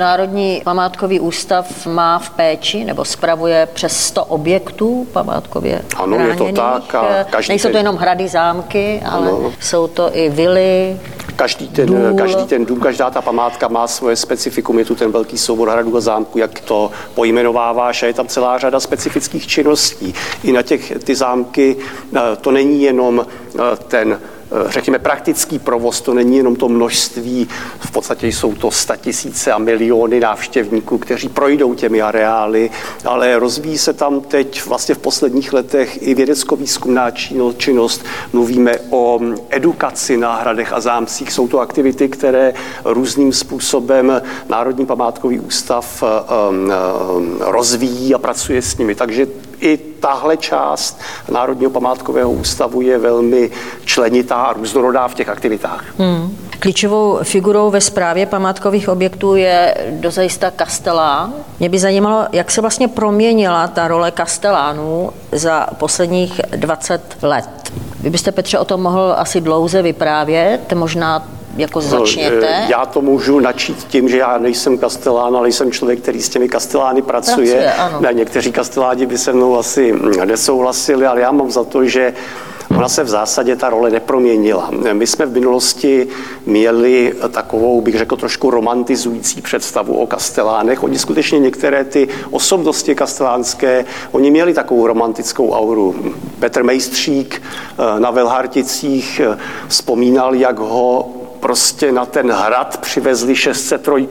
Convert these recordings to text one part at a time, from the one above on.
Národní památkový ústav má v péči nebo spravuje přes 100 objektů památkově Ano, je to tak. A každý Nejsou to jenom hrady, zámky, ale ano. jsou to i vily, Každý ten, důl. každý ten dům, každá ta památka má svoje specifikum. Je tu ten velký soubor hradů a zámků, jak to pojmenováváš, a je tam celá řada specifických činností. I na těch ty zámky eh, to není jenom eh, ten Eh, řekněme, praktický provoz, to není jenom to množství, v podstatě jsou to tisíce a miliony návštěvníků, kteří projdou těmi areály, ale rozvíjí se tam teď vlastně v posledních letech i vědecko-výzkumná činnost. Mluvíme o edukaci na hradech a zámcích. Jsou to aktivity, které různým způsobem Národní památkový ústav eh, eh, rozvíjí a pracuje s nimi. Takže i tahle část Národního památkového ústavu je velmi členitá a různorodá v těch aktivitách. Hmm. Klíčovou figurou ve správě památkových objektů je dozajista kastelán. Mě by zajímalo, jak se vlastně proměnila ta role kastelánů za posledních 20 let. Vy byste, Petře, o tom mohl asi dlouze vyprávět, možná jako no, začněte? Já to můžu načít tím, že já nejsem kastelán, ale jsem člověk, který s těmi kastelány pracuje. pracuje ano. Někteří kasteláni by se mnou asi nesouhlasili, ale já mám za to, že Ona se v zásadě ta role neproměnila. My jsme v minulosti měli takovou, bych řekl, trošku romantizující představu o kastelánech. Oni skutečně některé ty osobnosti kastelánské, oni měli takovou romantickou auru. Petr Mejstřík eh, na Velharticích eh, vzpomínal, jak ho prostě na ten hrad přivezli 603.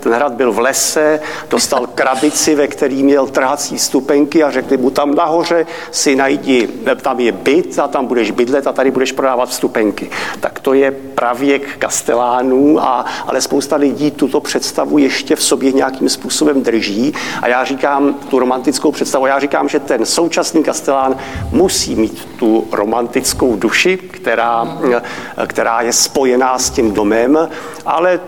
Ten hrad byl v lese, dostal krabici, ve který měl trhací stupenky a řekli mu tam nahoře si najdi, tam je byt a tam budeš bydlet a tady budeš prodávat vstupenky. Tak to je pravěk kastelánů, a, ale spousta lidí tuto představu ještě v sobě nějakým způsobem drží a já říkám tu romantickou představu, já říkám, že ten současný kastelán musí mít tu romantickou duši, která, která je spojená s tím domem, ale,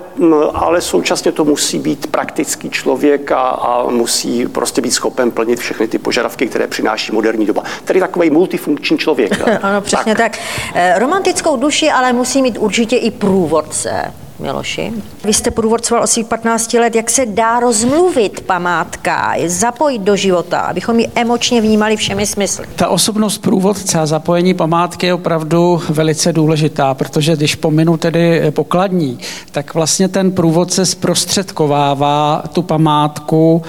ale současně to musí být praktický člověk a, a musí prostě být schopen plnit všechny ty požadavky, které přináší moderní doba. Tedy takový multifunkční člověk. ano, přesně tak. tak. Eh, romantickou duši ale musí mít určitě i průvodce. Miloši. Vy jste průvodcoval o svých 15 let, jak se dá rozmluvit památka, zapojit do života, abychom ji emočně vnímali všemi smysly. Ta osobnost průvodce a zapojení památky je opravdu velice důležitá, protože když pominu tedy pokladní, tak vlastně ten průvodce zprostředkovává tu památku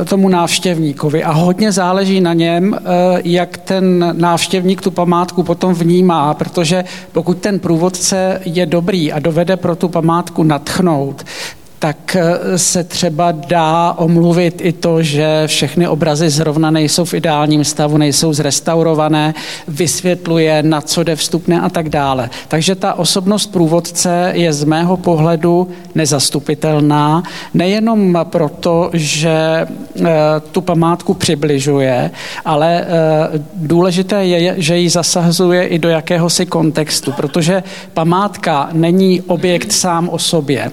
e, tomu návštěvníkovi a hodně záleží na něm, e, jak ten návštěvník tu památku potom vnímá, protože pokud ten průvodce je dobrý a dovede dovede pro tu památku natchnout, tak eh, se třeba dá omluvit i to, že všechny obrazy zrovna nejsou v ideálním stavu, nejsou zrestaurované, vysvětluje, na co jde vstupné a tak dále. Takže ta osobnost průvodce je z mého pohledu nezastupitelná, nejenom proto, že eh, tu památku přibližuje, ale eh, důležité je, že ji zasahzuje i do jakéhosi kontextu, protože památka není objekt sám o sobě.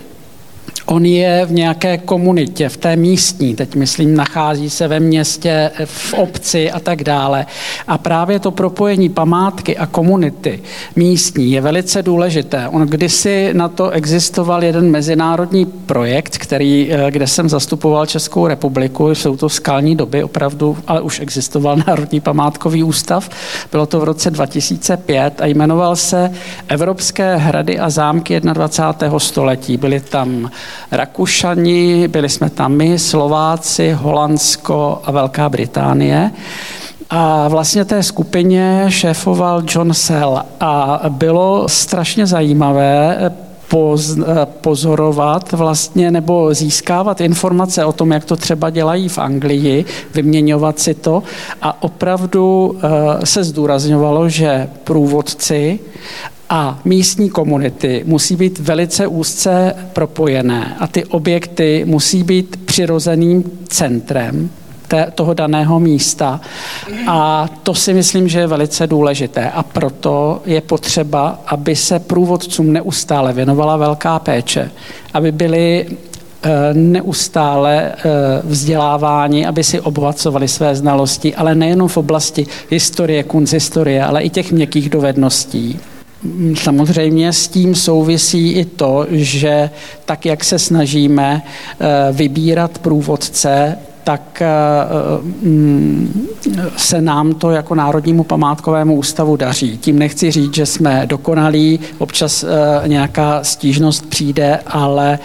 On je v nějaké komunitě, v té místní, teď myslím, nachází se ve městě, v obci a tak dále. A právě to propojení památky a komunity místní je velice důležité. On kdysi na to existoval jeden mezinárodní projekt, který, eh, kde jsem zastupoval Českou republiku, jsou to skalní doby opravdu, ale už existoval Národní památkový ústav. Bylo to v roce 2005 a jmenoval se Evropské hrady a zámky 21. století. Byly tam Rakušani, byli jsme tam my, Slováci, Holandsko a Velká Británie. A vlastně té skupině šéfoval John Sell a bylo strašně zajímavé poz, pozorovat vlastně nebo získávat informace o tom, jak to třeba dělají v Anglii, vyměňovat si to a opravdu eh, se zdůrazňovalo, že průvodci a místní komunity musí být velice úzce propojené a ty objekty musí být přirozeným centrem toho daného místa. A to si myslím, že je velice důležité. A proto je potřeba, aby se průvodcům neustále věnovala velká péče, aby byli eh, neustále eh, vzdělávání, aby si obohacovali své znalosti, ale nejenom v oblasti historie, kunsthistorie, ale i těch měkkých dovedností. Samozřejmě s tím souvisí i to, že tak, jak se snažíme eh, vybírat průvodce, tak eh, mm, se nám to jako Národnímu památkovému ústavu daří. Tím nechci říct, že jsme dokonalí, občas eh, nějaká stížnost přijde, ale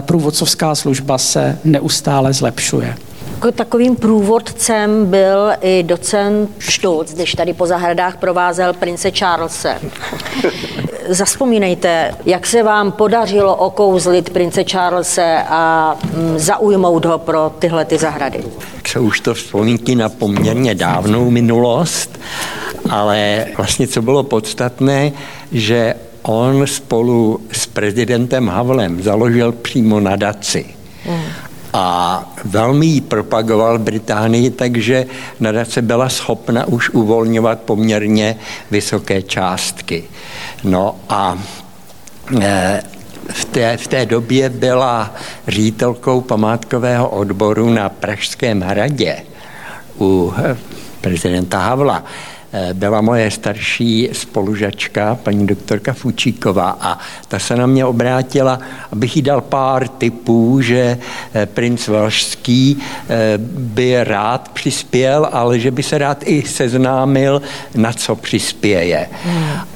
průvodcovská služba se neustále zlepšuje. Jako takovým průvodcem byl i docent Štuc, když tady po zahradách provázel prince Charlese. Zaspomínejte, jak se vám podařilo okouzlit prince Charlese a mm, zaujmout ho pro tyhle ty zahrady? Jsou už to vzpomínky na poměrně dávnou minulost, ale vlastně co bylo podstatné, že on spolu s prezidentem Havlem založil přímo nadaci. A velmi ji propagoval Británii, takže nadace byla schopna už uvolňovat poměrně vysoké částky. No a e, v té, v té době byla ředitelkou památkového odboru na Pražském hradě u e, prezidenta Havla byla moje starší spolužačka, paní doktorka Fučíková a ta se na mě obrátila, abych jí dal pár tipů, že eh, princ Velšský eh, by rád přispěl, ale že by se rád i seznámil, na co přispěje.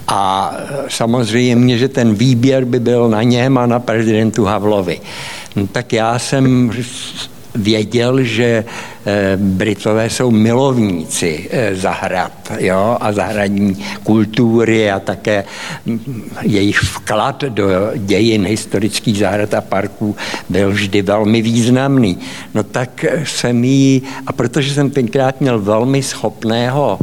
A samozřejmě, že ten výběr by byl na něm a na prezidentu Havlovi. No, tak já jsem věděl, že eh, Britové jsou milovníci eh, zahrad jo, a zahradní kultury a také hm, jejich vklad do dějin historických zahrad a parků byl vždy velmi významný. No tak jsem jí, a protože jsem tenkrát měl velmi schopného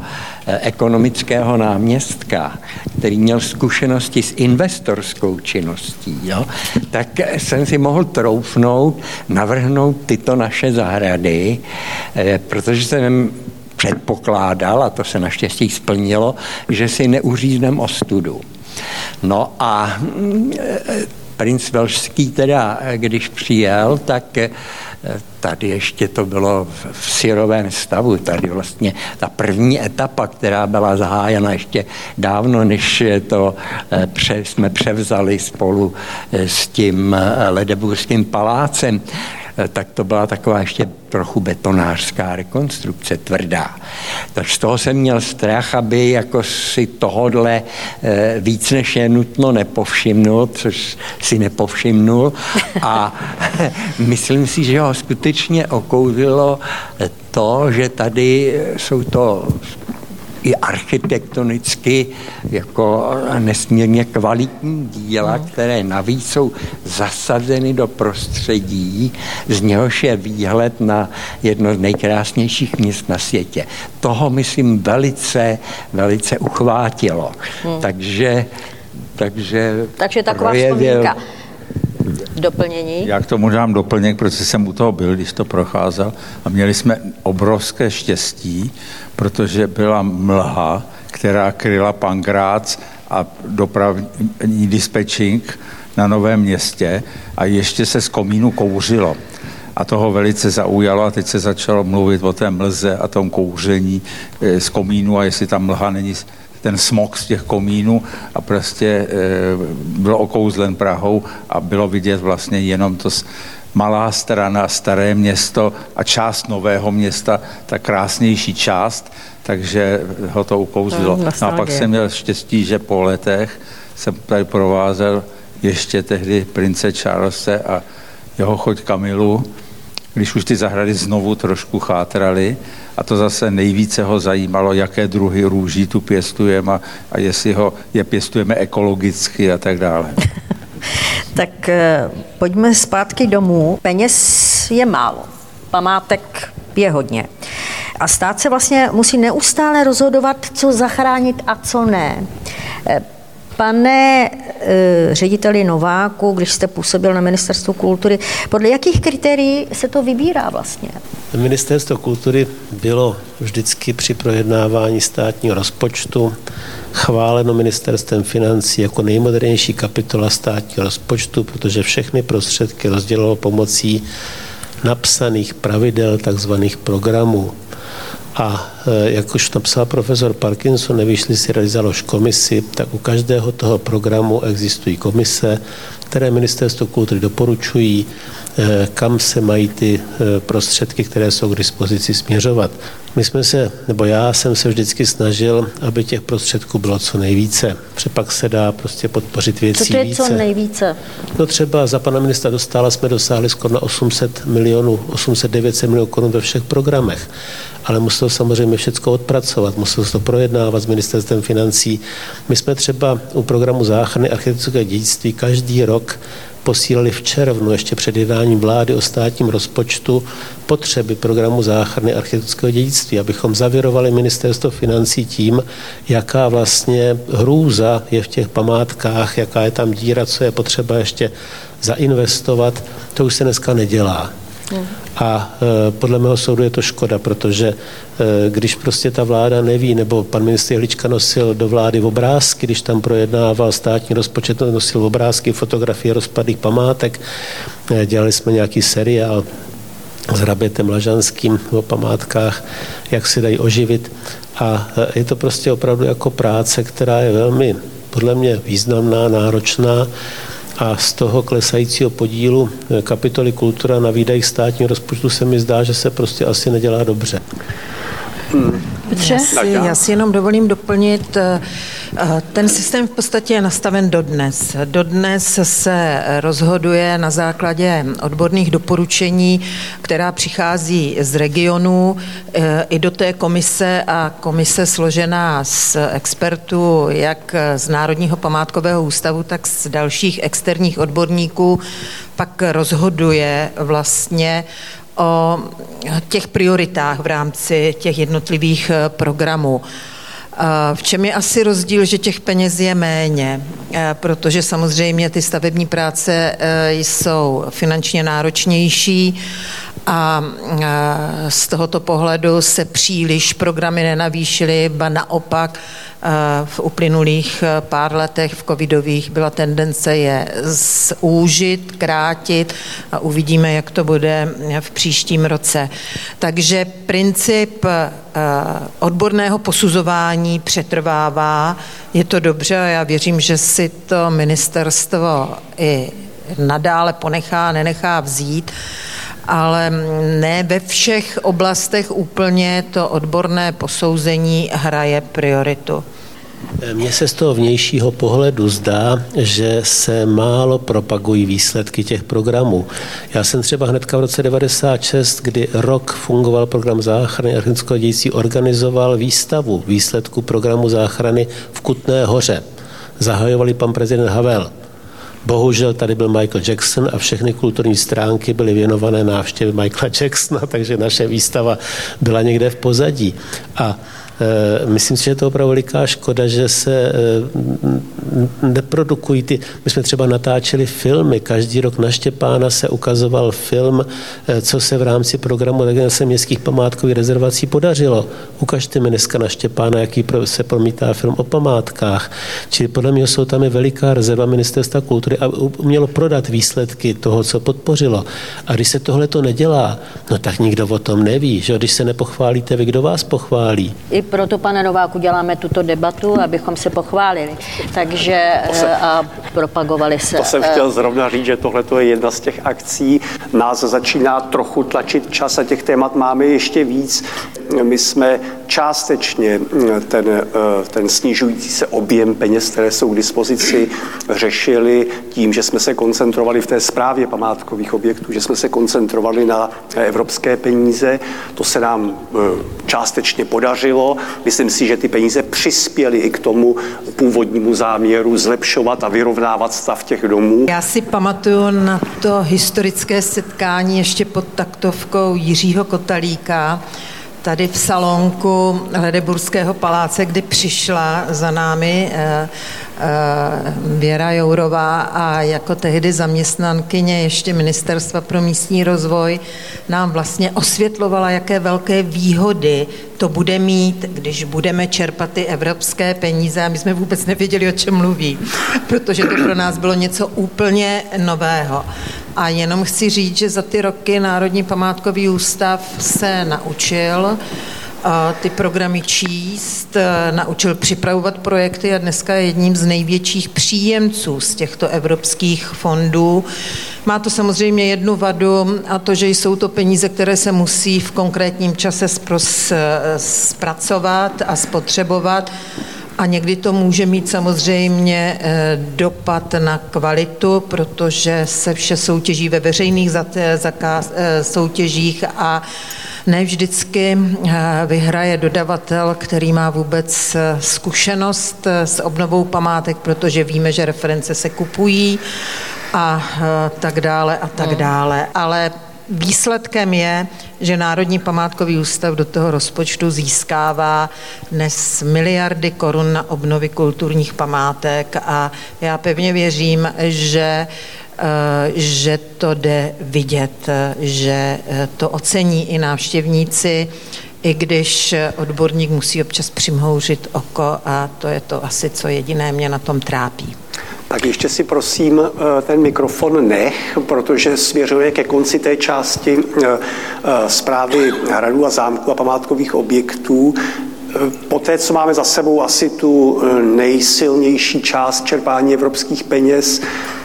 ekonomického náměstka, který měl zkušenosti s investorskou činností, jo, tak jsem si mohl troufnout, navrhnout tyto naše zahrady, eh, protože jsem předpokládal, a to se naštěstí splnilo, že si neuřízneme ostudu. No a mm, eh, princ Velšský teda, když přijel, tak tady ještě to bylo v syrovém stavu. Tady vlastně ta první etapa, která byla zahájena ještě dávno, než to eh, pře, jsme převzali spolu eh, s tím eh, Ledeburským palácem, tak to byla taková ještě trochu betonářská rekonstrukce, tvrdá. Tak z toho jsem měl strach, aby jako si tohodle víc než je nutno nepovšimnul, což si nepovšimnul a myslím si, že ho skutečně okouzilo to, že tady jsou to i architektonicky jako nesmírně kvalitní díla, které navíc jsou zasazeny do prostředí, z něhož je výhled na jedno z nejkrásnějších míst na světě. Toho, myslím, velice, velice uchvátilo. Hmm. Takže takže, takže taková projevil, vzpomínka doplnění? Já k tomu dám doplněk, protože jsem u toho byl, když to procházel a měli jsme obrovské štěstí, protože byla mlha, která kryla Pankrác a dopravní dispečing na Novém městě a ještě se z komínu kouřilo. A toho velice zaujalo a teď se začalo mluvit o té mlze a tom kouření eh, z komínu a jestli ta mlha není ten smog z těch komínů a prostě e, bylo okouzlen Prahou a bylo vidět vlastně jenom to malá strana, staré město a část nového města, ta krásnější část, takže ho to ukouzlilo. No a pak jsem měl štěstí, že po letech jsem tady provázel ještě tehdy prince Charlese a jeho choď Kamilu, když už ty zahrady znovu trošku chátraly a to zase nejvíce ho zajímalo, jaké druhy růží tu pěstujeme a, a jestli ho je pěstujeme ekologicky a tak dále. tak eh, pojďme zpátky domů. Peněz je málo, památek je hodně. A stát se vlastně musí neustále rozhodovat, co zachránit a co ne. Eh, Pane e, řediteli Nováku, když jste působil na Ministerstvu kultury, podle jakých kritérií se to vybírá vlastně? Ministerstvo kultury bylo vždycky při projednávání státního rozpočtu chváleno ministerstvem financí jako nejmodernější kapitola státního rozpočtu, protože všechny prostředky rozdělilo pomocí napsaných pravidel takzvaných programů. A e, jak už napsal profesor Parkinson, nevyšli si realizalož komisi, tak u každého toho programu existují komise, které ministerstvo kultury doporučují, kam se mají ty e, prostředky, které jsou k dispozici, směřovat. My jsme se, nebo já jsem se vždycky snažil, aby těch prostředků bylo co nejvíce. Protože pak se dá prostě podpořit věcí Co to je více. co nejvíce? No třeba za pana ministra Dostála jsme dosáhli skoro na 800 milionů, 800-900 milionů korun ve všech programech. Ale muselo samozřejmě všechno odpracovat, muselo se to projednávat s ministerstvem financí. My jsme třeba u programu záchrany architektonického dědictví každý rok posílali v červnu, ještě před jednáním vlády o státním rozpočtu, potřeby programu záchrany architektonického dědictví, abychom zavěrovali ministerstvo financí tím, jaká vlastně hrůza je v těch památkách, jaká je tam díra, co je potřeba ještě zainvestovat. To už se dneska nedělá. A e, podle mého soudu je to škoda, protože e, když prostě ta vláda neví, nebo pan ministr Jelička nosil do vlády obrázky, když tam projednával státní rozpočet, nosil obrázky, fotografie rozpadlých památek, e, dělali jsme nějaký seriál s Rabětem Lažanským o památkách, jak si dají oživit. A je to prostě opravdu jako práce, která je velmi podle mě významná, náročná a z toho klesajícího podílu kapitoly kultura na výdajích státního rozpočtu se mi zdá, že se prostě asi nedělá dobře. Hmm. Petře? Já si, já si jenom dovolím doplnit. Eh, eh, ten systém v podstatě je nastaven dodnes. Dodnes se rozhoduje na základě odborných doporučení, která přichází z regionu eh, i do té komise a komise složená z expertů jak z Národního památkového ústavu, tak z dalších externích odborníků pak rozhoduje vlastně o těch prioritách v rámci těch jednotlivých eh, programů. Eh, v čem je asi rozdíl, že těch peněz je méně, eh, protože samozřejmě ty stavební práce jsou finančně náročnější a z tohoto pohledu se příliš programy nenavýšily, ba naopak v uplynulých pár letech v covidových byla tendence je zúžit, krátit a uvidíme, jak to bude v příštím roce. Takže princip odborného posuzování přetrvává, je to dobře a já věřím, že si to ministerstvo i nadále ponechá, nenechá vzít ale ne ve všech oblastech úplně to odborné posouzení hraje prioritu. Mně se z toho vnějšího pohledu zdá, že se málo propagují výsledky těch programů. Já jsem třeba hnedka v roce 96, kdy rok fungoval program záchrany architektonického dějství, organizoval výstavu výsledku programu záchrany v Kutné hoře. Zahajovali pan prezident Havel. Bohužel tady byl Michael Jackson a všechny kulturní stránky byly věnované návštěvě Michaela Jacksona, takže naše výstava byla někde v pozadí. A myslím si, že je to opravdu veliká škoda, že se eh, neprodukují ty... My jsme třeba natáčeli filmy, každý rok na Štěpána se ukazoval film, eh, co se v rámci programu regenerace městských památkových rezervací podařilo. Ukažte mi dneska na Štěpána, jaký se promítá film o památkách. Čili podle mě jsou tam je veliká rezerva ministerstva kultury a umělo prodat výsledky toho, co podpořilo. A když se tohle to nedělá, no tak nikdo o tom neví. Že? Když se nepochválíte, vy kdo vás pochválí? I proto, pane Nováku, děláme tuto debatu, abychom se pochválili. Takže se, a propagovali se. To jsem chtěl zrovna říct, že tohle je jedna z těch akcí. Nás začíná trochu tlačit čas a těch témat máme ještě víc. My jsme částečně ten, ten snižující se objem peněz, které jsou k dispozici, řešili tím, že jsme se koncentrovali v té zprávě památkových objektů, že jsme se koncentrovali na evropské peníze. To se nám částečně podařilo. Myslím si, že ty peníze přispěly i k tomu původnímu záměru zlepšovat a vyrovnávat stav těch domů. Já si pamatuju na to historické setkání ještě pod taktovkou Jiřího Kotalíka, tady v salonku Hledeburského paláce, kdy přišla za námi eh, eh, Věra Jourová a jako tehdy zaměstnankyně ještě Ministerstva pro místní rozvoj nám vlastně osvětlovala, jaké velké výhody to bude mít, když budeme čerpat ty evropské peníze a my jsme vůbec nevěděli, o čem mluví, protože to pro nás bylo něco úplně nového. A jenom chci říct, že za ty roky Národní památkový ústav se naučil ty programy číst, naučil připravovat projekty a dneska je jedním z největších příjemců z těchto evropských fondů. Má to samozřejmě jednu vadu a to, že jsou to peníze, které se musí v konkrétním čase zpracovat a spotřebovat. A někdy to může mít samozřejmě eh, dopad na kvalitu, protože se vše soutěží ve veřejných eh, soutěžích a ne vždycky eh, vyhraje dodavatel, který má vůbec zkušenost s obnovou památek, protože víme, že reference se kupují a tak dále a tak hmm. dále. Ale Výsledkem je, že Národní památkový ústav do toho rozpočtu získává dnes miliardy korun na obnovy kulturních památek a já pevně věřím, že eh, že to jde vidět, že eh, to ocení i návštěvníci, i když odborník musí občas přimhouřit oko a to je to asi, co jediné mě na tom trápí. Tak ještě si prosím eh, ten mikrofon nech, protože směřuje ke konci té části eh, eh, zprávy hradů a zámků a památkových objektů. Poté, co máme za sebou asi tu nejsilnější část čerpání evropských peněz,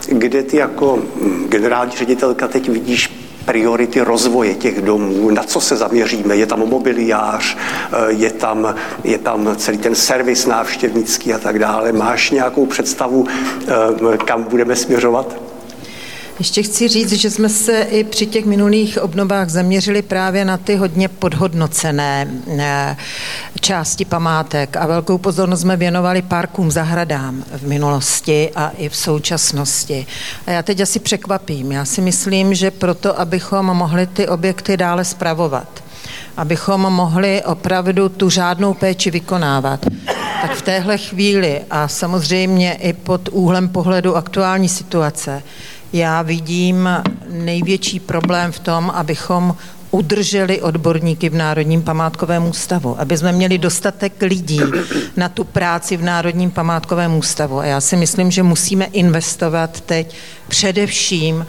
kde ty jako hm, generální ředitelka teď vidíš priority rozvoje těch domů, na co se zaměříme. Je tam mobiliář, eh, je tam, je tam celý ten servis návštěvnický a tak dále. Máš nějakou představu, eh, kam budeme směřovat? Ještě chci říct, že jsme se i při těch minulých obnovách zaměřili právě na ty hodně podhodnocené eh, části památek a velkou pozornost jsme věnovali parkům, zahradám v minulosti a i v současnosti. A já teď asi překvapím. Já si myslím, že proto, abychom mohli ty objekty dále spravovat, abychom mohli opravdu tu řádnou péči vykonávat, tak v téhle chvíli a samozřejmě i pod úhlem pohledu aktuální situace já vidím největší problém v tom, abychom udrželi odborníky v Národním památkovém ústavu, aby jsme měli dostatek lidí na tu práci v Národním památkovém ústavu. A já si myslím, že musíme investovat teď především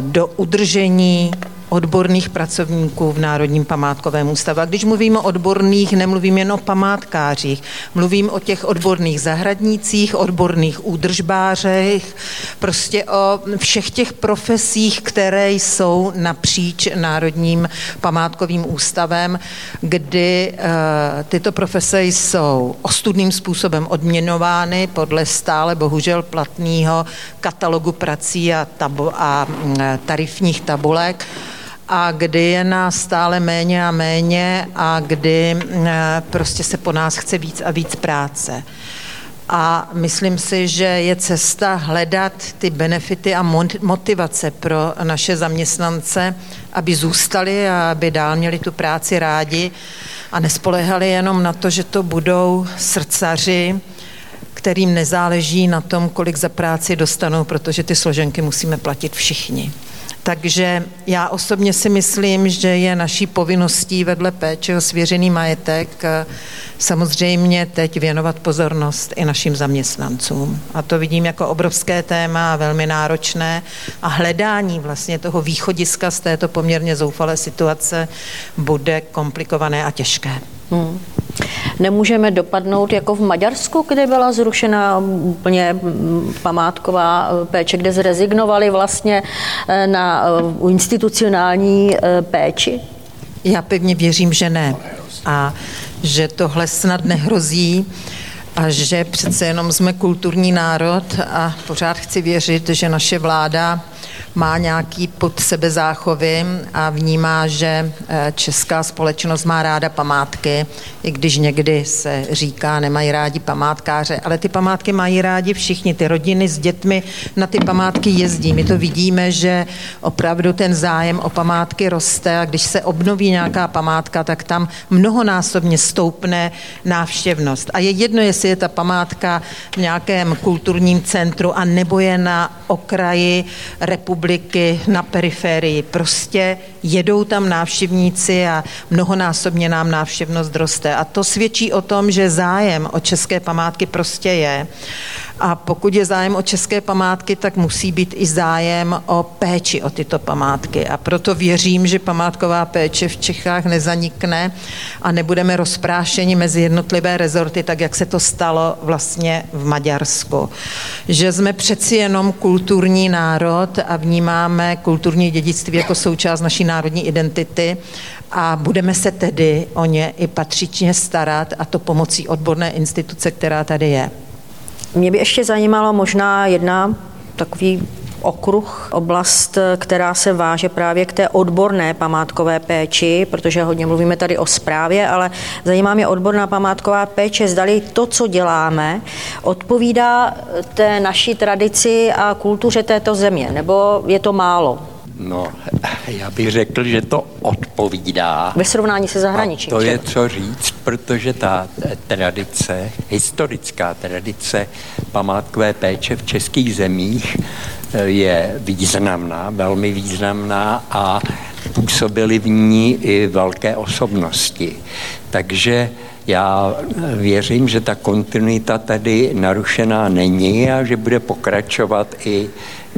do udržení odborných pracovníků v Národním památkovém ústavu. A když mluvím o odborných, nemluvím jen o památkářích, mluvím o těch odborných zahradnících, odborných údržbářech, prostě o všech těch profesích, které jsou napříč Národním památkovým ústavem, kdy uh, tyto profese jsou ostudným způsobem odměnovány podle stále bohužel platného katalogu prací a, tabu, a uh, tarifních tabulek a kdy je nás stále méně a méně a kdy eh, prostě se po nás chce víc a víc práce. A myslím si, že je cesta hledat ty benefity a motivace pro naše zaměstnance, aby zůstali a aby dál měli tu práci rádi a nespolehali jenom na to, že to budou srdcaři, kterým nezáleží na tom, kolik za práci dostanou, protože ty složenky musíme platit všichni. Takže já osobně si myslím, že je naší povinností vedle péče o svěřený majetek eh, samozřejmě teď věnovat pozornost i našim zaměstnancům. A to vidím jako obrovské téma, velmi náročné a hledání vlastně toho východiska z této poměrně zoufalé situace bude komplikované a těžké. Hmm. Nemůžeme dopadnout jako v Maďarsku, kde byla zrušena úplně památková péče, kde zrezignovali vlastně eh, na eh, institucionální eh, péči? Já pevně věřím, že ne. A že tohle snad nehrozí a že přece jenom jsme kulturní národ a pořád chci věřit, že naše vláda má nějaký pod sebe záchovy a vnímá, že eh, česká společnost má ráda památky, i když někdy se říká, nemají rádi památkáře, ale ty památky mají rádi všichni, ty rodiny s dětmi na ty památky jezdí. My to vidíme, že opravdu ten zájem o památky roste a když se obnoví nějaká památka, tak tam mnohonásobně stoupne návštěvnost. A je jedno, jestli je ta památka v nějakém kulturním centru a nebo je na okraji republiky na periferii. Prostě jedou tam návštěvníci a mnohonásobně nám návštěvnost roste. A to svědčí o tom, že zájem o české památky prostě je. A pokud je zájem o české památky, tak musí být i zájem o péči o tyto památky. A proto věřím, že památková péče v Čechách nezanikne a nebudeme rozprášeni mezi jednotlivé rezorty, tak jak se to stalo vlastně v Maďarsku. Že jsme přeci jenom kulturní národ a vnímáme kulturní dědictví jako součást naší národní identity a budeme se tedy o ně i patřičně starat a to pomocí odborné instituce, která tady je. Mě by ještě zajímala možná jedna takový okruh, oblast, která se váže právě k té odborné památkové péči, protože hodně mluvíme tady o správě, ale zajímá mě odborná památková péče, zdali to, co děláme, odpovídá té naší tradici a kultuře této země, nebo je to málo? No, já bych řekl, že to odpovídá. Ve srovnání se zahraničím. A to je co říct, protože ta tradice, historická tradice památkové péče v českých zemích eh, je významná, velmi významná a působily v ní i velké osobnosti. Takže já věřím, že ta kontinuita tady narušená není a že bude pokračovat i,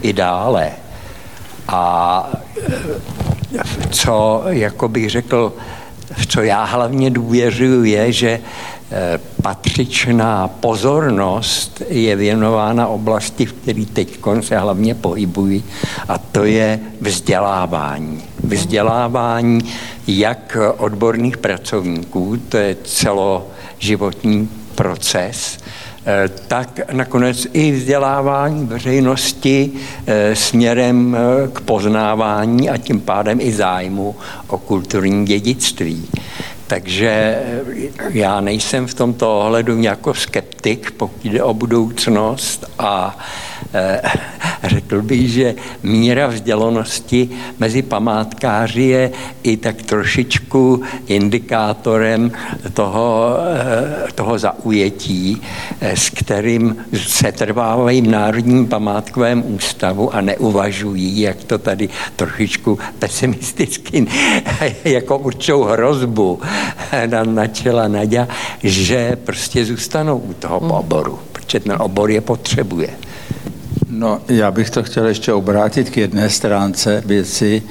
i dále. A eh, co, jako bych řekl, co já hlavně důvěřuji, je, že eh, patřičná pozornost je věnována oblasti, v které teď se hlavně pohybují, a to je vzdělávání. Vzdělávání jak odborných pracovníků, to je celoživotní proces, tak nakonec i vzdělávání veřejnosti eh, směrem eh, k poznávání a tím pádem i zájmu o kulturní dědictví. Takže já nejsem v tomto ohledu jako skeptik, pokud jde o budoucnost a e, řekl bych, že míra vzdělanosti mezi památkáři je i tak trošičku indikátorem toho, e, toho zaujetí, e, s kterým se trvávají v Národním památkovém ústavu a neuvažují, jak to tady trošičku pesimisticky jako určou hrozbu načela Nadia, že prostě zůstanou u toho hmm. oboru, protože ten obor je potřebuje. No, já bych to chtěl ještě obrátit k jedné stránce věci,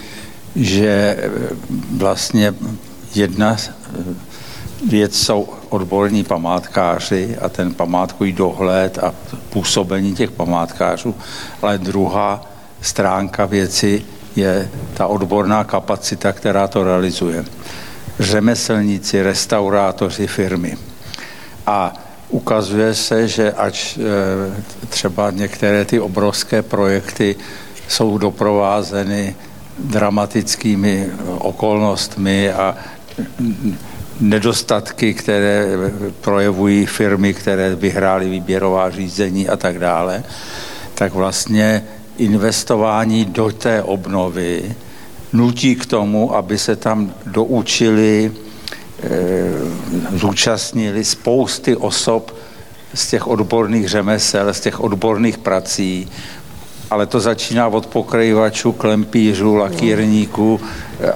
že vlastně jedna věc jsou odborní památkáři a ten památkový dohled a působení těch památkářů, ale druhá stránka věci je ta odborná kapacita, která to realizuje řemeslníci, restaurátoři firmy. A ukazuje se, že ač e, třeba některé ty obrovské projekty jsou doprovázeny dramatickými okolnostmi a nedostatky, které projevují firmy, které vyhrály výběrová řízení a tak dále, tak vlastně investování do té obnovy nutí k tomu, aby se tam doučili, eh, zúčastnili spousty osob z těch odborných řemesel, z těch odborných prací, ale to začíná od pokryvačů, klempířů, lakírníků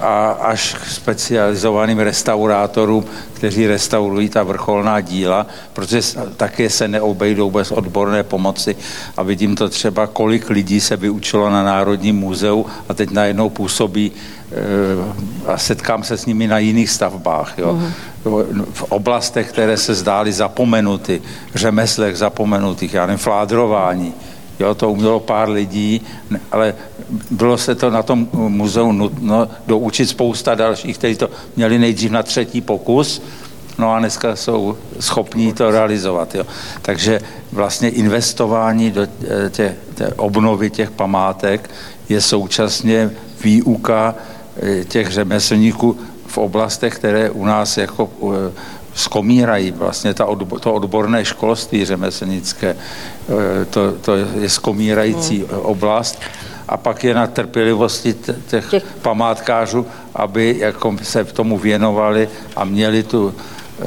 a až k specializovaným restaurátorům, kteří restaurují ta vrcholná díla, protože také se neobejdou bez odborné pomoci. A vidím to třeba, kolik lidí se vyučilo na Národním muzeu a teď najednou působí eh, a setkám se s nimi na jiných stavbách. Jo. V oblastech, které se zdály zapomenuty, řemeslech zapomenutých, já nevím, fládrování, Jo, to umělo pár lidí, ale bylo se to na tom muzeu nutno doučit spousta dalších, kteří to měli nejdřív na třetí pokus, no a dneska jsou schopní to realizovat. Jo. Takže vlastně investování do eh, tě, té obnovy těch památek je současně výuka eh, těch řemeslníků v oblastech, které u nás jako eh, skomírají. Vlastně ta odbo, to odborné školství řemeslnické, eh, to, to je skomírající hmm. oblast. A pak je na trpělivosti těch, těch památkářů, aby jako se v tomu věnovali a měli tu eh,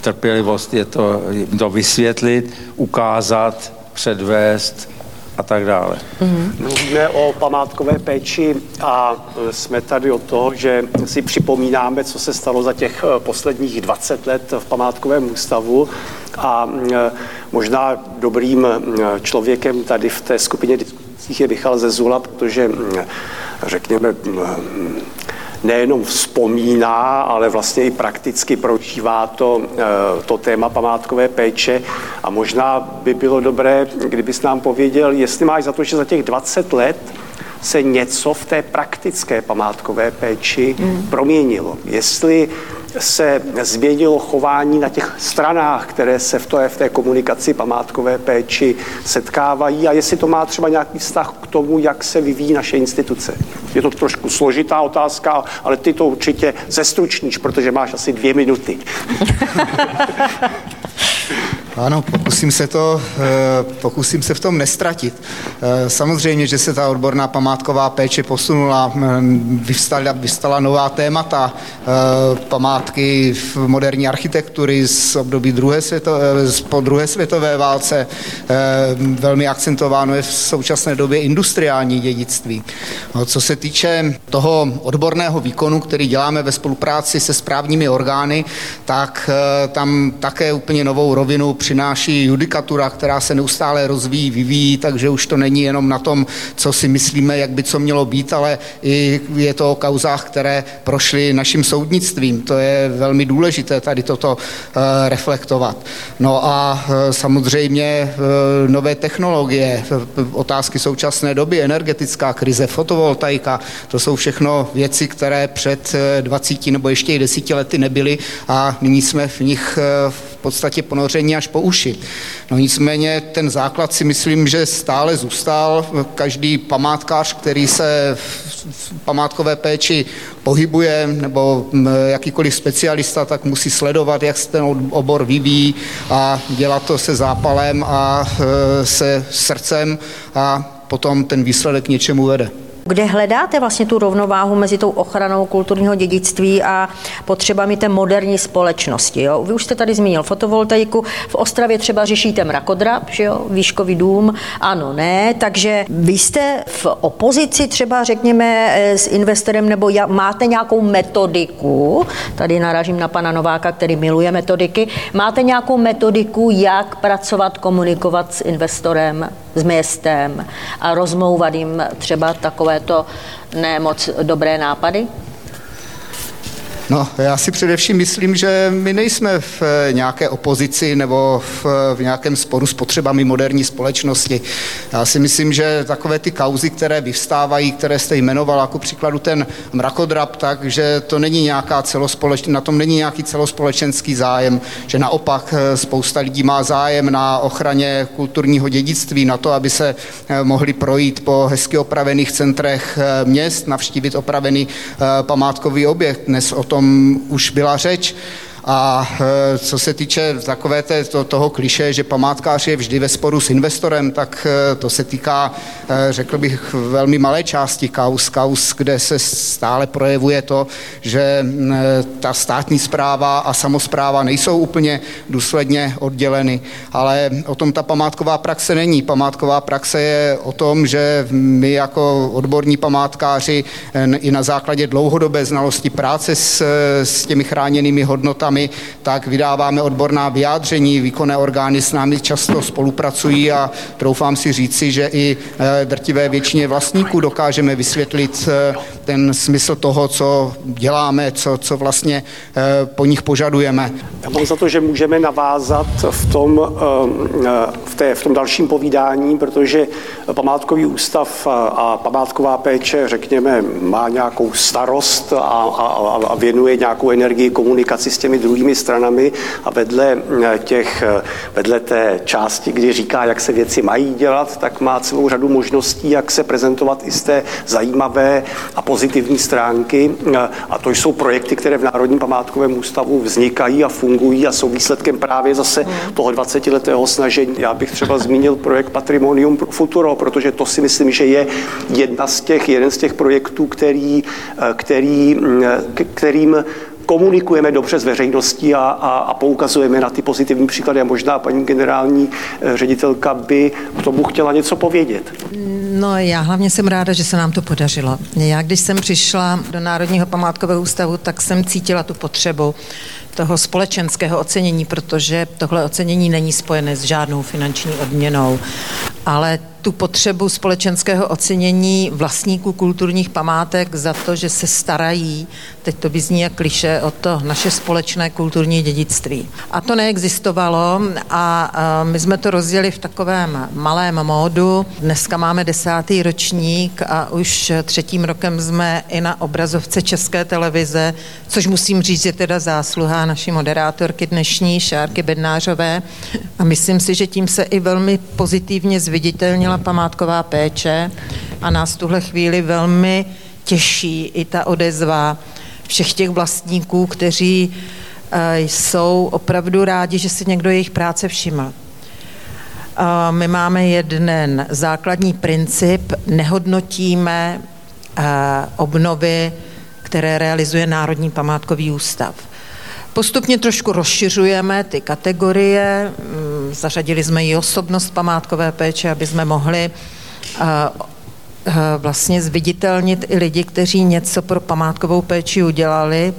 trpělivost je to, to vysvětlit, ukázat, předvést a tak dále. Mm-hmm. Mluvíme o památkové péči a jsme tady o toho, že si připomínáme, co se stalo za těch posledních 20 let v památkovém ústavu a možná dobrým člověkem tady v té skupině diskusích je Michal Zezula, protože řekněme nejenom vzpomíná, ale vlastně i prakticky prožívá to, eh, to téma památkové péče. A možná by bylo dobré, kdybys nám pověděl, jestli máš za to, že za těch 20 let se něco v té praktické památkové péči hmm. proměnilo. Jestli se změnilo chování na těch stranách, které se v, té, v té komunikaci památkové péči setkávají a jestli to má třeba nějaký vztah k tomu, jak se vyvíjí naše instituce. Je to trošku složitá otázka, ale ty to určitě zestručníš, protože máš asi dvě minuty. Ano, pokusím se, to, eh, pokusím se v tom nestratit. Eh, samozřejmě, že se ta odborná památková péče posunula, vyvstala, vyvstala nová témata, eh, památky v moderní architektury z období druhé světové, po druhé světové válce. Velmi akcentováno je v současné době industriální dědictví. No, co se týče toho odborného výkonu, který děláme ve spolupráci se správními orgány, tak tam také úplně novou rovinu přináší judikatura, která se neustále rozvíjí, vyvíjí, takže už to není jenom na tom, co si myslíme, jak by co mělo být, ale i je to o kauzách, které prošly naším soudnictvím. To je velmi důležité tady toto uh, reflektovat. No a uh, samozřejmě uh, nové technologie, otázky současné doby, energetická krize, fotovoltaika, to jsou všechno věci, které před 20 nebo ještě i desíti lety nebyly a nyní jsme v nich v podstatě ponoření až po uši. No nicméně ten základ si myslím, že stále zůstal. Každý památkář, který se v památkové péči pohybuje, nebo jakýkoliv specialista, tak musí sledovat, jak se ten obor vyvíjí a dělat to se zápalem a e, se srdcem a potom ten výsledek něčemu vede. Kde hledáte vlastně tu rovnováhu mezi tou ochranou kulturního dědictví a potřebami té moderní společnosti? Jo? Vy už jste tady zmínil fotovoltaiku, v Ostravě třeba řešíte mrakodrap, že jo? výškový dům, ano, ne, takže vy jste v opozici třeba, řekněme, eh, s investorem, nebo máte nějakou metodiku, tady narážím na pana Nováka, který miluje metodiky, máte nějakou metodiku, jak pracovat, komunikovat s investorem, s městem a rozmlouvat jim třeba takové takovéto ne moc dobré nápady? No, já si především myslím, že my nejsme v eh, nějaké opozici nebo v, v nějakém sporu s potřebami moderní společnosti. Já si myslím, že takové ty kauzy, které vyvstávají, které jste jmenoval, jako příkladu ten mrakodrap, takže to není nějaká na tom není nějaký celospolečenský zájem, že naopak eh, spousta lidí má zájem na ochraně kulturního dědictví, na to, aby se eh, mohli projít po hezky opravených centrech měst, navštívit opravený památkový objekt. Dnes o tom už byla řeč. A e, co se týče takové té, to, toho kliše, že památkář je vždy ve sporu s investorem, tak e, to se týká, e, řekl bych, velmi malé části kaus, kaus, kde se stále projevuje to, že ta státní zpráva a samozpráva nejsou úplně důsledně odděleny. Ale o tom ta památková praxe není. Památková praxe je o tom, že my jako odborní památkáři i na základě dlouhodobé znalosti práce s, s těmi chráněnými hodnotami firmami, tak vydáváme odborná vyjádření, výkonné orgány s námi často spolupracují a troufám si říci, že i eh, drtivé většině vlastníků dokážeme vysvětlit eh, ten smysl toho, co děláme, co, co vlastně eh, po nich požadujeme. Já mám za to, že můžeme navázat v tom, v, té, v tom dalším povídání, protože památkový ústav a památková péče, řekněme, má nějakou starost a, a, a věnuje nějakou energii komunikaci s těmi druhými stranami a vedle, eh, těch, eh, vedle té části, kdy říká, jak se věci mají dělat, tak má celou řadu možností, jak se prezentovat i z té zajímavé a pozitivní stránky. Eh, a to jsou projekty, které v Národním památkovém ústavu vznikají a fungují a jsou výsledkem právě zase toho 20-letého snažení. Já bych třeba zmínil projekt Patrimonium Futuro, protože to si myslím, že je jedna z těch, jeden z těch projektů, který, který, kterým komunikujeme dobře s veřejností a, a, a poukazujeme na ty pozitivní příklady a možná paní generální eh, ředitelka by k tomu chtěla něco povědět. No já hlavně jsem ráda, že se nám to podařilo. Já když jsem přišla do Národního památkového ústavu, tak jsem cítila tu potřebu toho společenského ocenění, protože tohle ocenění není spojené s žádnou finanční odměnou, ale tu potřebu společenského ocenění vlastníků kulturních památek za to, že se starají, teď to by zní jak kliše, o to naše společné kulturní dědictví. A to neexistovalo a my jsme to rozdělili v takovém malém módu. Dneska máme desátý ročník a už třetím rokem jsme i na obrazovce České televize, což musím říct, je teda zásluha naší moderátorky dnešní, Šárky Bednářové. A myslím si, že tím se i velmi pozitivně zviditelnila zmínila památková péče a nás tuhle chvíli velmi těší i ta odezva všech těch vlastníků, kteří eh, jsou opravdu rádi, že si někdo jejich práce všiml. My máme jeden základní princip, nehodnotíme eh, obnovy, které realizuje Národní památkový ústav. Postupně trošku rozšiřujeme ty kategorie, mm, zařadili jsme i osobnost památkové péče, aby jsme mohli eh, eh, vlastně zviditelnit i lidi, kteří něco pro památkovou péči udělali.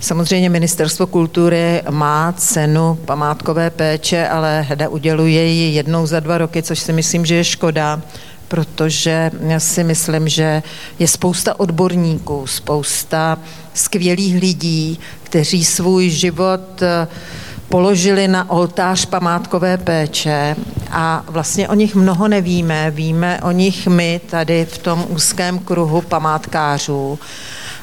Samozřejmě Ministerstvo kultury má cenu památkové péče, ale Heda uděluje ji jednou za dva roky, což si myslím, že je škoda, protože já si myslím, že je spousta odborníků, spousta skvělých lidí, kteří svůj život eh, položili na oltář památkové péče a vlastně o nich mnoho nevíme. Víme o nich my tady v tom úzkém kruhu památkářů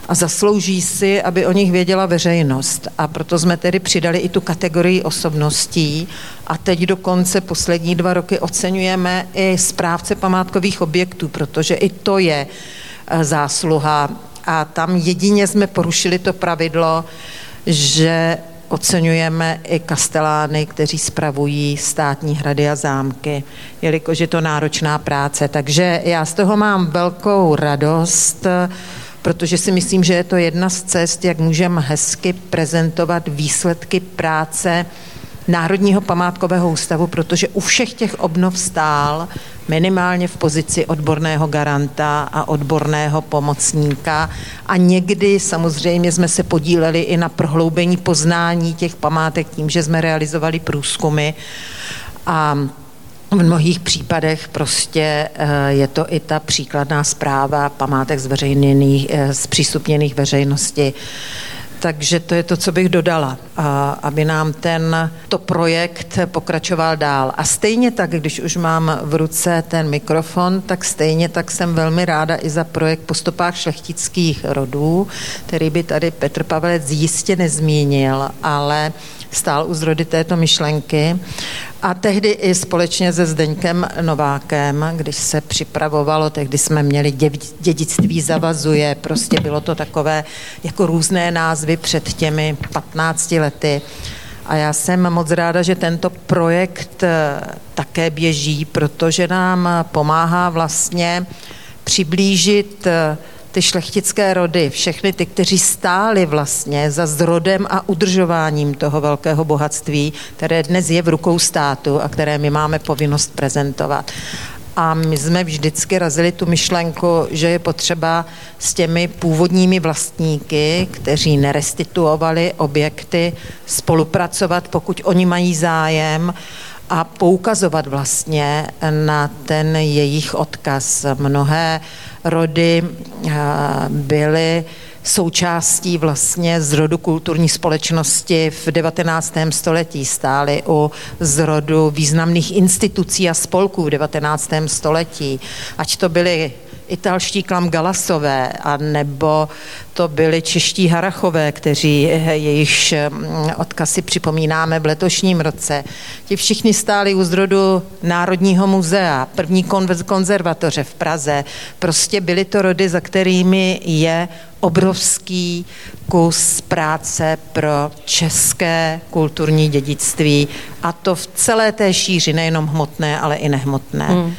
a zaslouží si, aby o nich věděla veřejnost. A proto jsme tedy přidali i tu kategorii osobností a teď dokonce poslední dva roky oceňujeme i správce památkových objektů, protože i to je eh, zásluha. A tam jedině jsme porušili to pravidlo, že oceňujeme i kastelány, kteří spravují státní hrady a zámky, jelikož je to náročná práce. Takže já z toho mám velkou radost, protože si myslím, že je to jedna z cest, jak můžeme hezky prezentovat výsledky práce Národního památkového ústavu, protože u všech těch obnov stál minimálně v pozici odborného garanta a odborného pomocníka. A někdy samozřejmě jsme se podíleli i na prohloubení poznání těch památek tím, že jsme realizovali průzkumy. A v mnohých případech prostě eh, je to i ta příkladná zpráva památek eh, zpřístupněných veřejnosti, takže to je to, co bych dodala, aby nám ten to projekt pokračoval dál. A stejně tak, když už mám v ruce ten mikrofon, tak stejně tak jsem velmi ráda i za projekt Po stopách šlechtických rodů, který by tady Petr Pavelec jistě nezmínil, ale stál u zrody této myšlenky. A tehdy i společně se Zdeňkem Novákem, když se připravovalo, tehdy jsme měli dědictví zavazuje, prostě bylo to takové jako různé názvy před těmi 15 lety. A já jsem moc ráda, že tento projekt eh, také běží, protože nám pomáhá vlastně přiblížit eh, ty šlechtické rody, všechny ty, kteří stáli vlastně za zrodem a udržováním toho velkého bohatství, které dnes je v rukou státu a které my máme povinnost prezentovat. A my jsme vždycky razili tu myšlenku, že je potřeba s těmi původními vlastníky, kteří nerestituovali objekty, spolupracovat, pokud oni mají zájem a poukazovat vlastně na ten jejich odkaz. Mnohé rody eh, byly součástí vlastně zrodu kulturní společnosti v 19. století. Stály u zrodu významných institucí a spolků v 19. století. Ať to byly italští klam Galasové, a nebo to byli čeští Harachové, kteří jejich mm, odkazy připomínáme v letošním roce. Ti všichni stáli u zrodu Národního muzea, první konzervatoře v Praze. Prostě byly to rody, za kterými je obrovský kus práce pro české kulturní dědictví a to v celé té šíři, nejenom hmotné, ale i nehmotné. Hmm.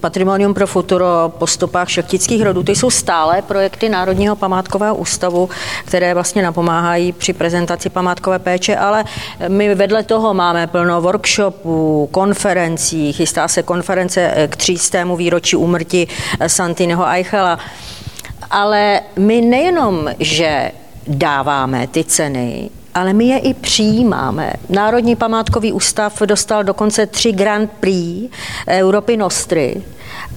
Patrimonium pro futuro po stopách šlechtických rodů. To jsou stále projekty Národního památkového ústavu, které vlastně napomáhají při prezentaci památkové péče, ale my vedle toho máme plno workshopů, konferencí, chystá se konference k třístému výročí úmrtí Santineho Eichela. Ale my nejenom, že dáváme ty ceny, ale my je i přijímáme. Národní památkový ústav dostal dokonce tři Grand Prix Europy Nostry,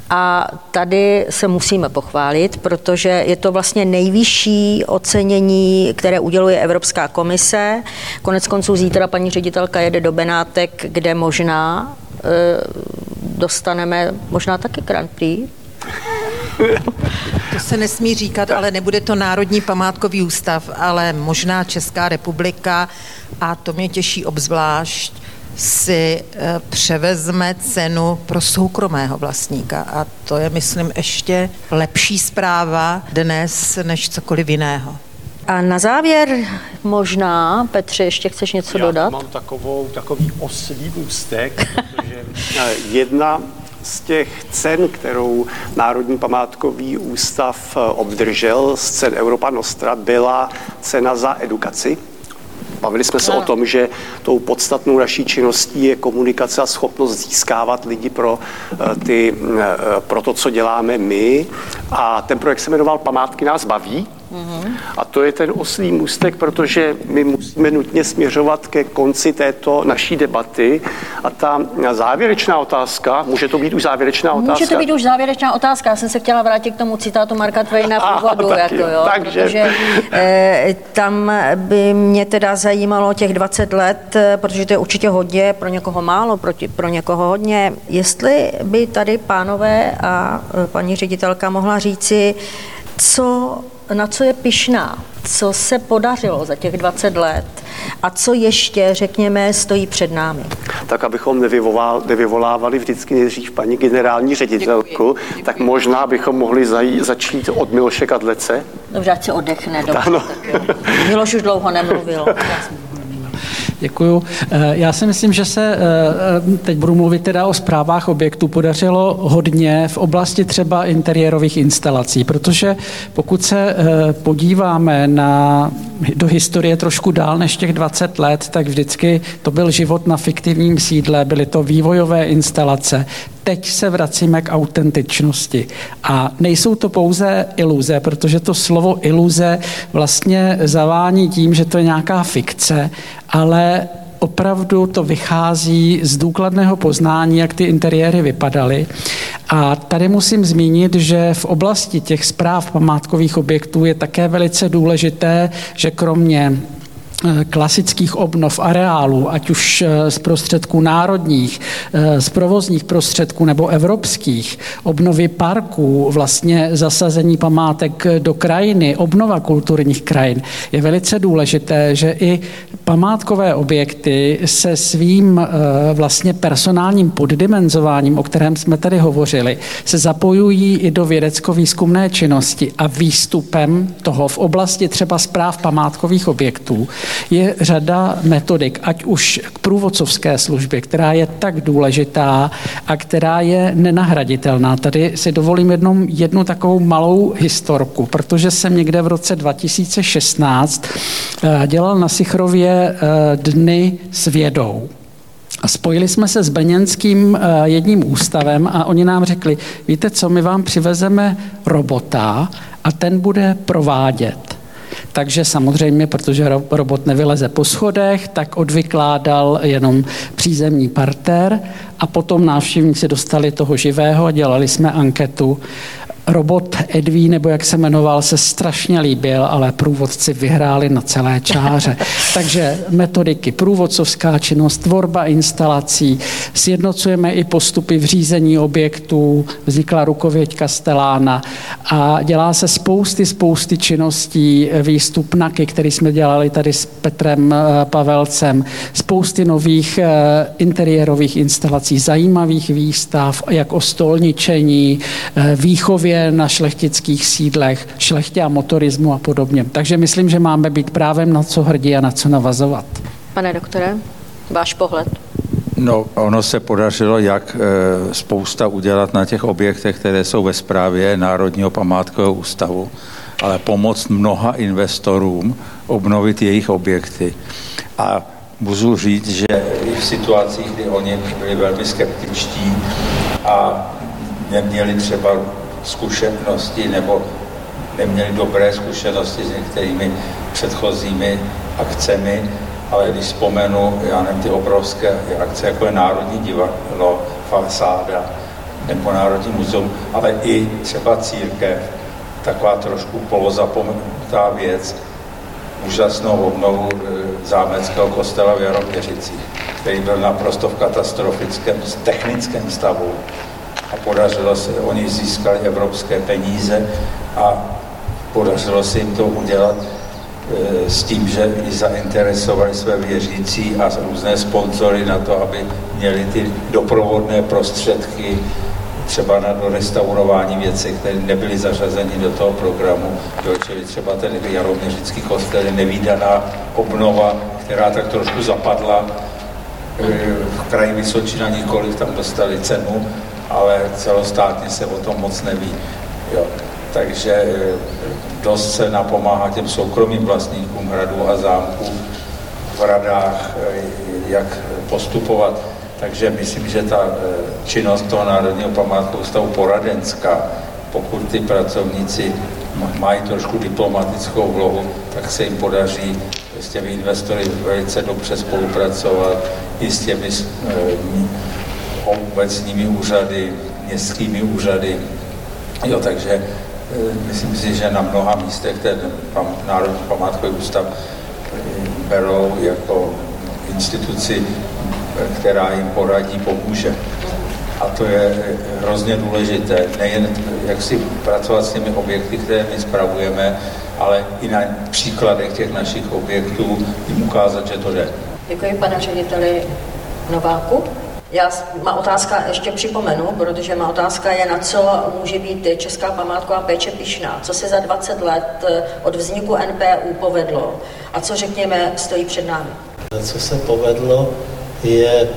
a tady se musíme pochválit, protože je to vlastně nejvyšší ocenění, které uděluje Evropská komise. Konec konců zítra paní ředitelka jede do Benátek, kde možná e, dostaneme možná taky Grand Prix. To se nesmí říkat, ale nebude to Národní památkový ústav, ale možná Česká republika a to mě těší obzvlášť, si eh, převezme cenu pro soukromého vlastníka. A to je, myslím, ještě lepší zpráva dnes než cokoliv jiného. A na závěr možná, Petře, ještě chceš něco Já dodat? mám takovou, takový oslý ústek, protože eh, jedna z těch cen, kterou Národní památkový ústav eh, obdržel z cen Europa Nostra, byla cena za edukaci. Bavili jsme se ano. o tom, že tou podstatnou naší činností je komunikace a schopnost získávat lidi pro, eh, ty, eh, pro to, co děláme my. A ten projekt se jmenoval Památky nás baví. A to je ten oslý můstek, protože my musíme nutně směřovat ke konci této naší debaty. A ta závěrečná otázka, může to být už závěrečná otázka? Může to být už závěrečná otázka. Já jsem se chtěla vrátit k tomu citátu Marka Twaina v úvodu. Jako, jo, takže... Protože, e, tam by mě teda zajímalo těch 20 let, eh, protože to je určitě hodně, pro někoho málo, pro, pro někoho hodně. Jestli by tady pánové a eh, paní ředitelka mohla říci, co na co je pišná, co se podařilo za těch 20 let a co ještě, řekněme, stojí před námi. Tak abychom nevyvolávali vždycky nejdřív paní generální ředitelku, děkuji, děkuji. tak možná bychom mohli zaj- začít od Miloše Kadlece. Dobře, ať se oddechne. Dobře, ano. Tak Miloš už dlouho nemluvil. Děkuju. Eh, já si myslím, že se, eh, teď budu mluvit teda o zprávách objektů, podařilo hodně v oblasti třeba interiérových instalací, protože pokud se eh, podíváme na, do historie trošku dál než těch 20 let, tak vždycky to byl život na fiktivním sídle, byly to vývojové instalace, teď se vracíme k autentičnosti. A nejsou to pouze iluze, protože to slovo iluze vlastně zavání tím, že to je nějaká fikce, ale opravdu to vychází z důkladného poznání, jak ty interiéry vypadaly. A tady musím zmínit, že v oblasti těch zpráv památkových objektů je také velice důležité, že kromě klasických obnov areálů, ať už eh, z prostředků národních, eh, z provozních prostředků nebo evropských, obnovy parků, vlastně zasazení památek do krajiny, obnova kulturních krajin, je velice důležité, že i památkové objekty se svým vlastně personálním poddimenzováním, o kterém jsme tady hovořili, se zapojují i do vědecko-výzkumné činnosti a výstupem toho v oblasti třeba zpráv památkových objektů je řada metodik, ať už k průvodcovské službě, která je tak důležitá a která je nenahraditelná. Tady si dovolím jednou, jednu takovou malou historku, protože jsem někde v roce 2016 eh, dělal na Sichrově eh, dny s vědou. A spojili jsme se s Beněnským eh, jedním ústavem a oni nám řekli, víte co, my vám přivezeme robota a ten bude provádět. Takže samozřejmě, protože robot nevyleze po schodech, tak odvykládal jenom přízemní parter a potom návštěvníci dostali toho živého a dělali jsme anketu robot Edví, nebo jak se jmenoval, se strašně líbil, ale průvodci vyhráli na celé čáře. Takže metodiky, průvodcovská činnost, tvorba instalací, sjednocujeme i postupy v řízení objektů, vznikla rukověď Kastelána a dělá se spousty, spousty činností, výstup NAKY, který jsme dělali tady s Petrem eh, Pavelcem, spousty nových eh, interiérových instalací, zajímavých výstav, jak o stolničení, eh, na šlechtických sídlech, šlechtě a motorismu a podobně. Takže myslím, že máme být právem na co hrdí a na co navazovat. Pane doktore, váš pohled? No, ono se podařilo jak e, spousta udělat na těch objektech, které jsou ve správě Národního památkového ústavu, ale pomoct mnoha investorům obnovit jejich objekty. A můžu říct, že i v situacích, kdy oni byli velmi skeptičtí a neměli třeba zkušenosti nebo neměli dobré zkušenosti s některými předchozími akcemi, ale když vzpomenu, já nevím, ty obrovské akce, jako je Národní divadlo, fasáda, nebo Národní muzeum, ale i třeba církev, taková trošku polozapomenutá věc, úžasnou obnovu e, zámeckého kostela v Jaroměřicích, který byl naprosto v katastrofickém technickém stavu a podařilo se, oni získali evropské peníze a podařilo se jim to udělat e, s tím, že i zainteresovali své věřící a různé sponzory na to, aby měli ty doprovodné prostředky třeba na restaurování věcí, které nebyly zařazeny do toho programu. Jo, čili třeba ten Jaroměřický kostel je nevýdaná obnova, která tak trošku zapadla e, v kraji Vysočina nikoliv, tam dostali cenu, ale celostátně se o tom moc neví. Jo. Takže e, dost se napomáhá těm soukromým vlastníkům hradů a zámků v radách, e, jak postupovat. Takže myslím, že ta eh, činnost toho Národního památkového ústavu poradenská, pokud ty pracovníci mají trošku diplomatickou vlohu, tak se jim podaří s těmi investory velice dobře spolupracovat i s těmi eh, obecními úřady, městskými úřady. Jo, takže eh, myslím si, že na mnoha místech ten Národní památkový ústav berou jako instituci která jim poradí, pomůže. A to je hrozně důležité, nejen jak si pracovat s těmi objekty, které my spravujeme, ale i na příkladech těch našich objektů jim ukázat, že to jde. Děkuji, pane řediteli Nováku. Já má otázka ještě připomenu, protože má otázka je, na co může být Česká památková péče pišná. Co se za 20 let od vzniku NPU povedlo a co, řekněme, stojí před námi? Co se povedlo, je e,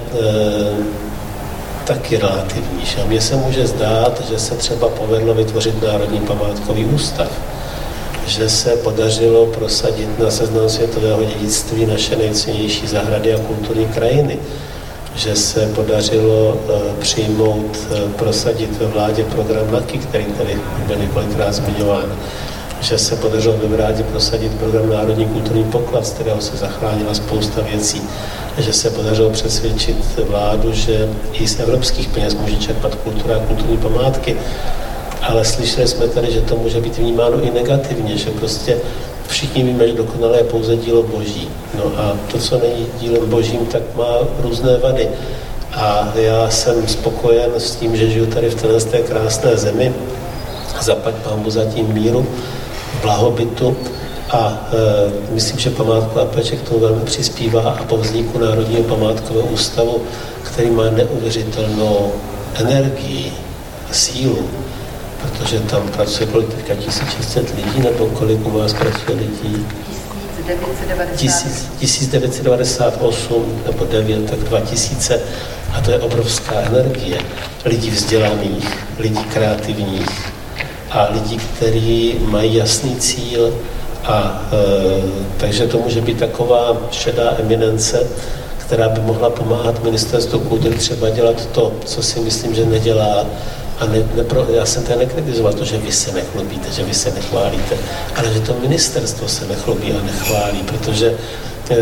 taky relativní. A mně se může zdát, že se třeba povedlo vytvořit Národní památkový ústav, že se podařilo prosadit na seznam světového dědictví naše nejcennější zahrady a kulturní krajiny, že se podařilo e, přijmout, e, prosadit ve vládě program NAKY, který tady byl několikrát zmiňován, že se podařilo ve vládě prosadit program Národní kulturní poklad, z kterého se zachránila spousta věcí, že se podařilo přesvědčit vládu, že i z evropských peněz může čerpat kultura a kulturní památky. Ale slyšeli jsme tady, že to může být vnímáno i negativně, že prostě všichni víme, že dokonalé je pouze dílo boží. No a to, co není dílem božím, tak má různé vady. A já jsem spokojen s tím, že žiju tady v této krásné zemi, pámu za tím míru, blahobytu a e, myslím, že památková péče k tomu velmi přispívá a po vzniku Národního památkového ústavu, který má neuvěřitelnou energii a sílu, protože tam pracuje kolik teďka 1600 lidí, nebo kolik u vás pracuje lidí? 1998 nebo 9, tak 2000 a to je obrovská energie lidí vzdělaných, lidí kreativních a lidí, kteří mají jasný cíl, a e, takže to může být taková šedá eminence, která by mohla pomáhat ministerstvu kultury třeba dělat to, co si myslím, že nedělá. A ne, nepro, já jsem tady nekritizoval to, že vy se nechlubíte, že vy se nechválíte, ale že to ministerstvo se nechlubí a nechválí, protože e,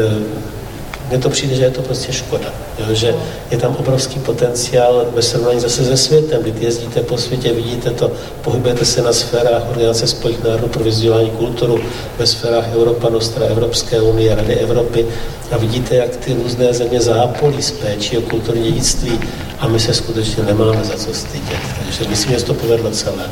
mně to přijde, že je to prostě škoda. Jo? Že je tam obrovský potenciál ve srovnání zase se světem. Když jezdíte po světě, vidíte to, pohybujete se na sférách Organizace spojit národů pro vyzdílání kulturu, ve sférách Europa Nostra, Evropské unie, Rady Evropy a vidíte, jak ty různé země zápolí z péči o kulturní dědictví a my se skutečně nemáme za co stydět. Takže myslím, že to povedlo celé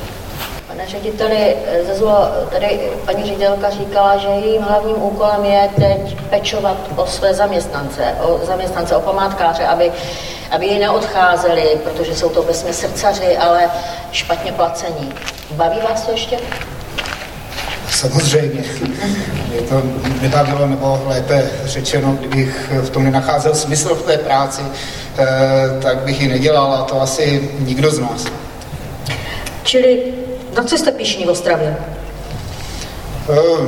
řediteli Zezulo, tady paní ředitelka říkala, že jejím hlavním úkolem je teď pečovat o své zaměstnance, o zaměstnance, o památkáře, aby, aby ji neodcházeli, protože jsou to vesmě srdcaři, ale špatně placení. Baví vás to ještě? Samozřejmě. Mě to nebavilo, nebo lépe řečeno, kdybych v tom nenacházel smysl v té práci, tak bych ji nedělal a to asi nikdo z nás. Čili na co jste pišní v Ostravě?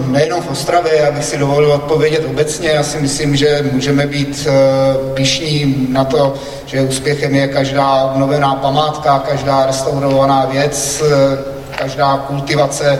Nejenom v Ostravě, já bych si dovolil odpovědět obecně. Já si myslím, že můžeme být pišní na to, že úspěchem je každá obnovená památka, každá restaurovaná věc, každá kultivace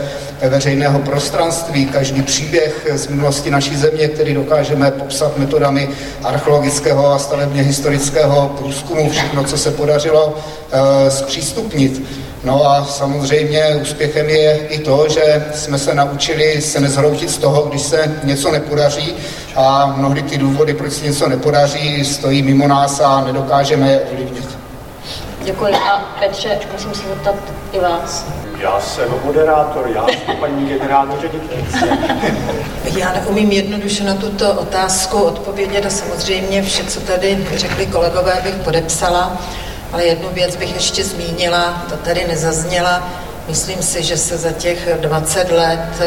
veřejného prostranství, každý příběh z minulosti naší země, který dokážeme popsat metodami archeologického a stavebně historického průzkumu, všechno, co se podařilo eh, zpřístupnit. No a samozřejmě úspěchem je i to, že jsme se naučili se nezhroutit z toho, když se něco nepodaří a mnohdy ty důvody, proč se něco nepodaří, stojí mimo nás a nedokážeme je ovlivnit. Děkuji. A Petře, musím se zeptat i vás. Já jsem moderátor, já jsem paní generální ředitelce. Já neumím jednoduše na tuto otázku odpovědět a samozřejmě vše, co tady řekli kolegové, bych podepsala, ale jednu věc bych ještě zmínila, to tady nezazněla. Myslím si, že se za těch 20 let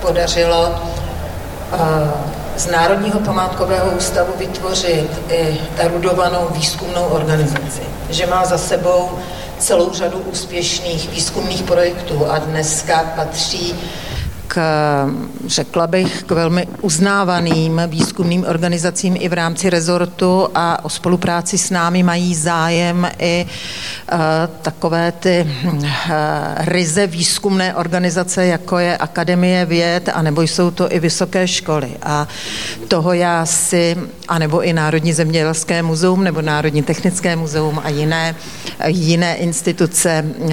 podařilo eh, z Národního památkového ústavu vytvořit i erudovanou výzkumnou organizaci, že má za sebou celou řadu úspěšných výzkumných projektů a dneska patří k, řekla bych, k velmi uznávaným výzkumným organizacím i v rámci rezortu a o spolupráci s námi mají zájem i uh, takové ty uh, ryze výzkumné organizace, jako je Akademie věd, anebo jsou to i vysoké školy. A toho já si, anebo i Národní zemědělské muzeum, nebo Národní technické muzeum a jiné, jiné instituce. Uh,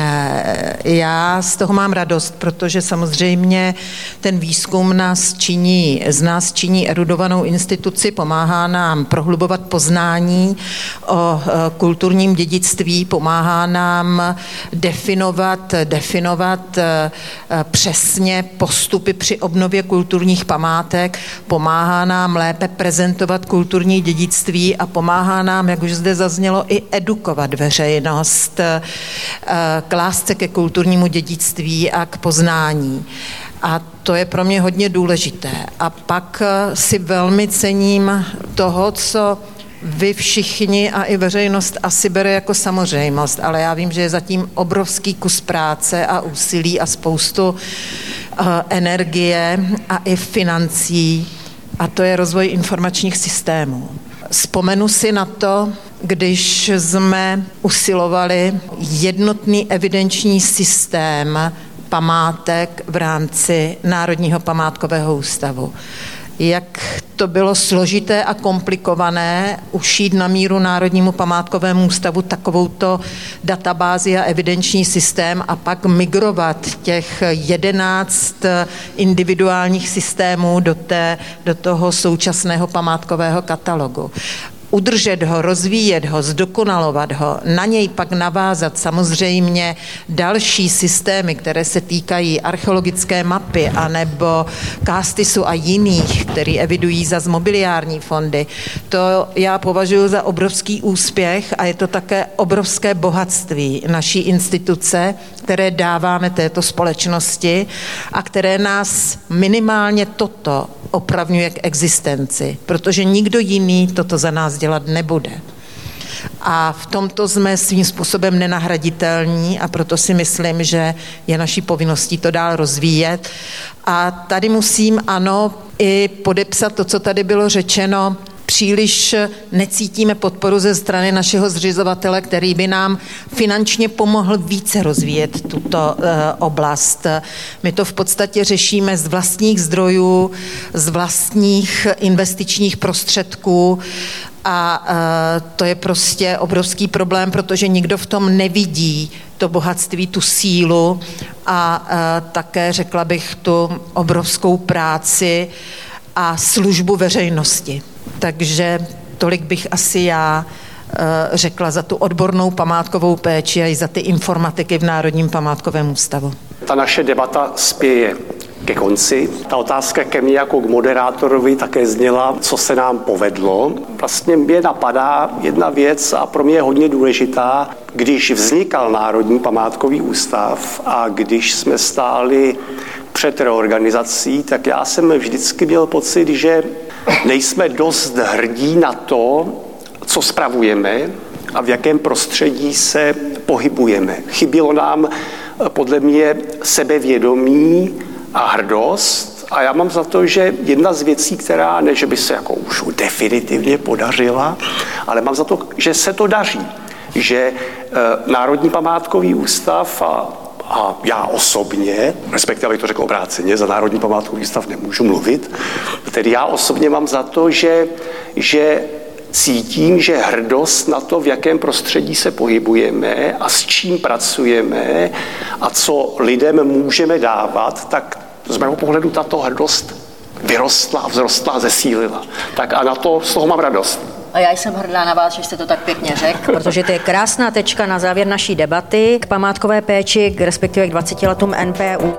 já z toho mám radost, protože samozřejmě ten výzkum nás činí, z nás činí erudovanou instituci, pomáhá nám prohlubovat poznání o e, kulturním dědictví, pomáhá nám definovat, definovat e, e, přesně postupy při obnově kulturních památek, pomáhá nám lépe prezentovat kulturní dědictví a pomáhá nám, jak už zde zaznělo, i edukovat veřejnost k lásce ke kulturnímu dědictví a k poznání. A to je pro mě hodně důležité. A pak eh, si velmi cením toho, co vy všichni a i veřejnost asi bere jako samozřejmost, ale já vím, že je zatím obrovský kus práce a úsilí a spoustu uh, energie a i financí a to je rozvoj informačních systémů. Vzpomenu si na to, když jsme usilovali jednotný evidenční systém památek v rámci Národního památkového ústavu. Jak to bylo složité a komplikované ušít na míru Národnímu památkovému ústavu takovouto databázi a evidenční systém a pak migrovat těch jedenáct individuálních systémů do, té, do toho současného památkového katalogu udržet ho, rozvíjet ho, zdokonalovat ho, na něj pak navázat samozřejmě další systémy, které se týkají archeologické mapy anebo Kastisu a jiných, který evidují za zmobiliární fondy, to já považuji za obrovský úspěch a je to také obrovské bohatství naší instituce, které dáváme této společnosti a které nás minimálně toto opravňuje k existenci, protože nikdo jiný toto za nás dělat nebude. A v tomto jsme svým způsobem nenahraditelní a proto si myslím, že je naší povinností to dál rozvíjet. A tady musím, ano, i podepsat to, co tady bylo řečeno, příliš necítíme podporu ze strany našeho zřizovatele, který by nám finančně pomohl více rozvíjet tuto eh, oblast. My to v podstatě řešíme z vlastních zdrojů, z vlastních investičních prostředků a eh, to je prostě obrovský problém, protože nikdo v tom nevidí to bohatství, tu sílu a eh, také, řekla bych, tu obrovskou práci a službu veřejnosti. Takže tolik bych asi já eh, řekla za tu odbornou památkovou péči a i za ty informatiky v Národním památkovém ústavu. Ta naše debata spěje ke konci. Ta otázka ke mně jako k moderátorovi také zněla, co se nám povedlo. Vlastně mě napadá jedna věc a pro mě je hodně důležitá. Když vznikal Národní památkový ústav a když jsme stáli před reorganizací, tak já jsem vždycky měl pocit, že nejsme dost hrdí na to, co spravujeme a v jakém prostředí se pohybujeme. Chybělo nám podle mě sebevědomí a hrdost a já mám za to, že jedna z věcí, která ne, že by se jako už definitivně podařila, ale mám za to, že se to daří. Že e, Národní památkový ústav a, a já osobně, respektive abych to řekl obráceně, za Národní památkový ústav nemůžu mluvit, tedy já osobně mám za to, že, že cítím, že hrdost na to, v jakém prostředí se pohybujeme a s čím pracujeme a co lidem můžeme dávat, tak z mého pohledu tato hrdost vyrostla, vzrostla, zesílila. Tak a na to z toho mám radost. A já jsem hrdá na vás, že jste to tak pěkně řekl, protože to je krásná tečka na závěr naší debaty k památkové péči, k respektive k 20 letům NPU.